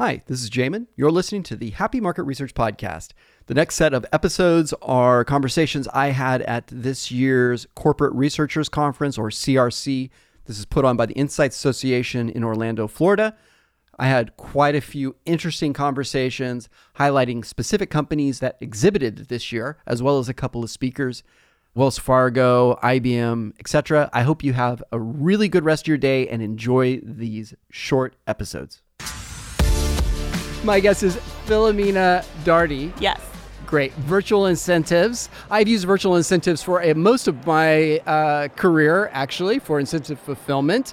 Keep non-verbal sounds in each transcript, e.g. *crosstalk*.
Hi, this is Jamin. You're listening to the Happy Market Research Podcast. The next set of episodes are conversations I had at this year's Corporate Researchers Conference, or CRC. This is put on by the Insights Association in Orlando, Florida. I had quite a few interesting conversations highlighting specific companies that exhibited this year, as well as a couple of speakers. Wells Fargo, IBM, etc. I hope you have a really good rest of your day and enjoy these short episodes. My guest is Philomena Darty. Yes. Great. Virtual incentives. I've used virtual incentives for a, most of my uh, career, actually, for incentive fulfillment.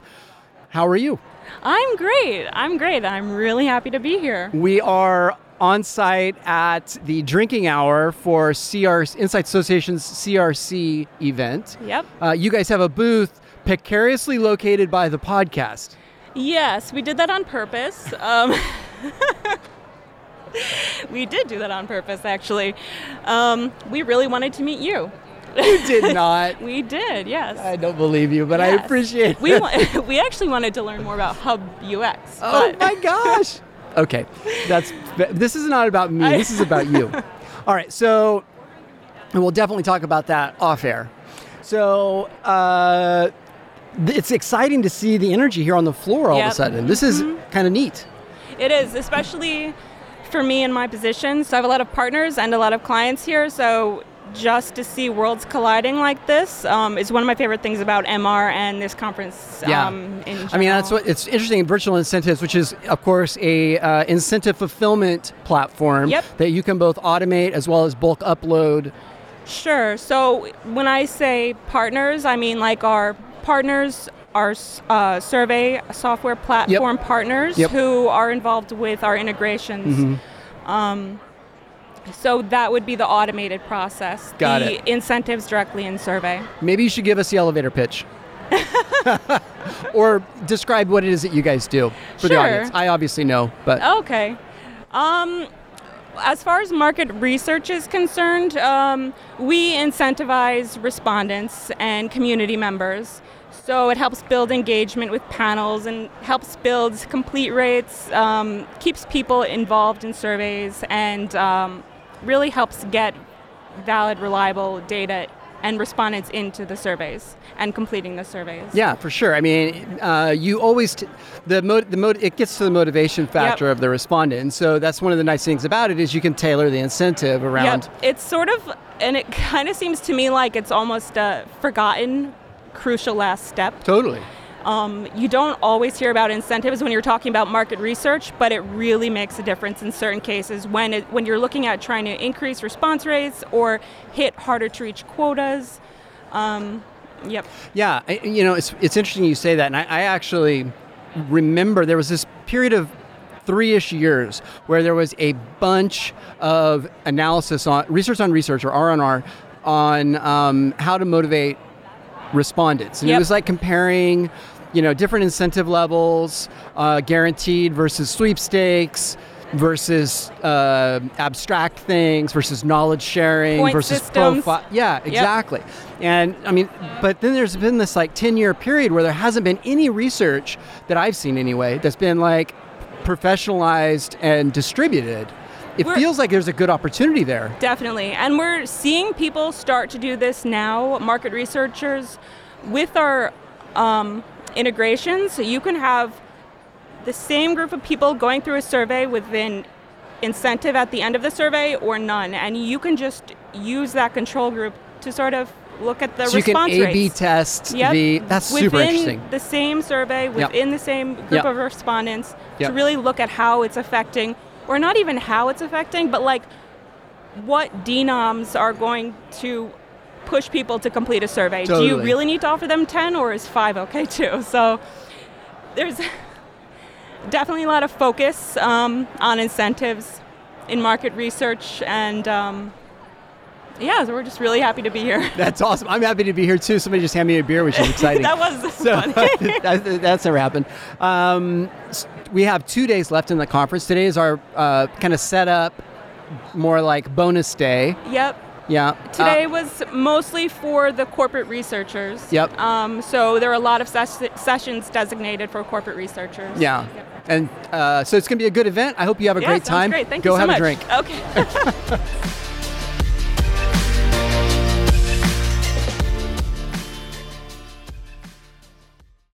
How are you? I'm great. I'm great. I'm really happy to be here. We are on site at the drinking hour for CR Insight Association's CRC event. Yep. Uh, you guys have a booth precariously located by the podcast. Yes, we did that on purpose. Um, *laughs* *laughs* we did do that on purpose, actually. Um, we really wanted to meet you. You did *laughs* not. we did, yes. I don't believe you, but I Yes. appreciate it. We, *laughs* we actually wanted to learn more about Hub UX. Oh my gosh. Okay, that's this is not about me. This is about you. All right, so and we'll definitely talk about that off air. So uh, it's exciting to see the energy here on the floor all of a sudden. This is kind of neat. It is, especially for me in my position. So I have a lot of partners and a lot of clients here. So just to see worlds colliding like this um, is one of my favorite things about MR and this conference. Yeah. Um, in I mean, that's what it's interesting. Virtual incentives, which is of course a uh, incentive fulfillment platform Yep. that you can both automate as well as bulk upload. Sure. So when I say partners, I mean like our partners, our uh, survey software platform partners Yep. who are involved with our integrations. Mm-hmm. Um, so that would be the automated process. Got the it. incentives directly in survey. Maybe you should give us the elevator pitch. *laughs* or describe what it is that you guys do for the audience. I obviously know, but Okay. Um, as far as market research is concerned, um, we incentivize respondents and community members. So it helps build engagement with panels and helps build complete rates, um, keeps people involved in surveys, and um, really helps get valid, reliable data and respondents into the surveys and completing the surveys. yeah, for sure. I mean, uh, you always t- the mo- the mo- it gets to the motivation factor of the respondent, and so that's one of the nice things about it is you can tailor the incentive around. Yep. It's sort of, and it kind of seems to me like it's almost a forgotten, crucial last step. Totally. Um, you don't always hear about incentives when you're talking about market research, but it really makes a difference in certain cases when it, when you're looking at trying to increase response rates or hit harder to reach quotas. Um, yep. Yeah, I- you know, it's it's interesting you say that, and I, I actually remember there was this period of three-ish years where there was a bunch of analysis on research on research or R&R on um, how to motivate respondents, and it was like comparing. You know, different incentive levels, uh, guaranteed versus sweepstakes, versus uh, abstract things, versus knowledge sharing, Point versus systems. profile. Yeah, exactly. And I mean, but then there's been this like 10 year period where there hasn't been any research that I've seen anyway that's been like professionalized and distributed. It We're- feels like there's a good opportunity there. Definitely. And we're seeing people start to do this now, market researchers, with our um, integrations. You can have the same group of people going through a survey with an incentive at the end of the survey or none. And you can just use that control group to sort of look at the so you can response A/B rates. test Yep. the. That's within super interesting. the same survey, Yep. within the same group Yep. of respondents, Yep. to really look at how it's affecting, or not even how it's affecting, but like what denoms are going to push people to complete a survey. Do you really need to offer them 10 or is 5 okay *laughs* too? So there's *laughs* definitely a lot of focus um, on incentives in market research and um, yeah, so we're just really happy to be here. *laughs* That's awesome. I'm happy to be here too. Somebody just handed me a beer, which is *laughs* exciting. that was So funny. *laughs* that, that's never happened. Um, we have two days left in the conference. Today is our uh, kind of setup, more like bonus day. yep. Yeah. Today Uh, was mostly for the corporate researchers. Yep. Um, so there are a lot of ses- sessions designated for corporate researchers. yeah. Yep. And uh, so it's going to be a good event. I hope you have a yeah, great time. Great. Thank Go you so have much. a drink. Okay.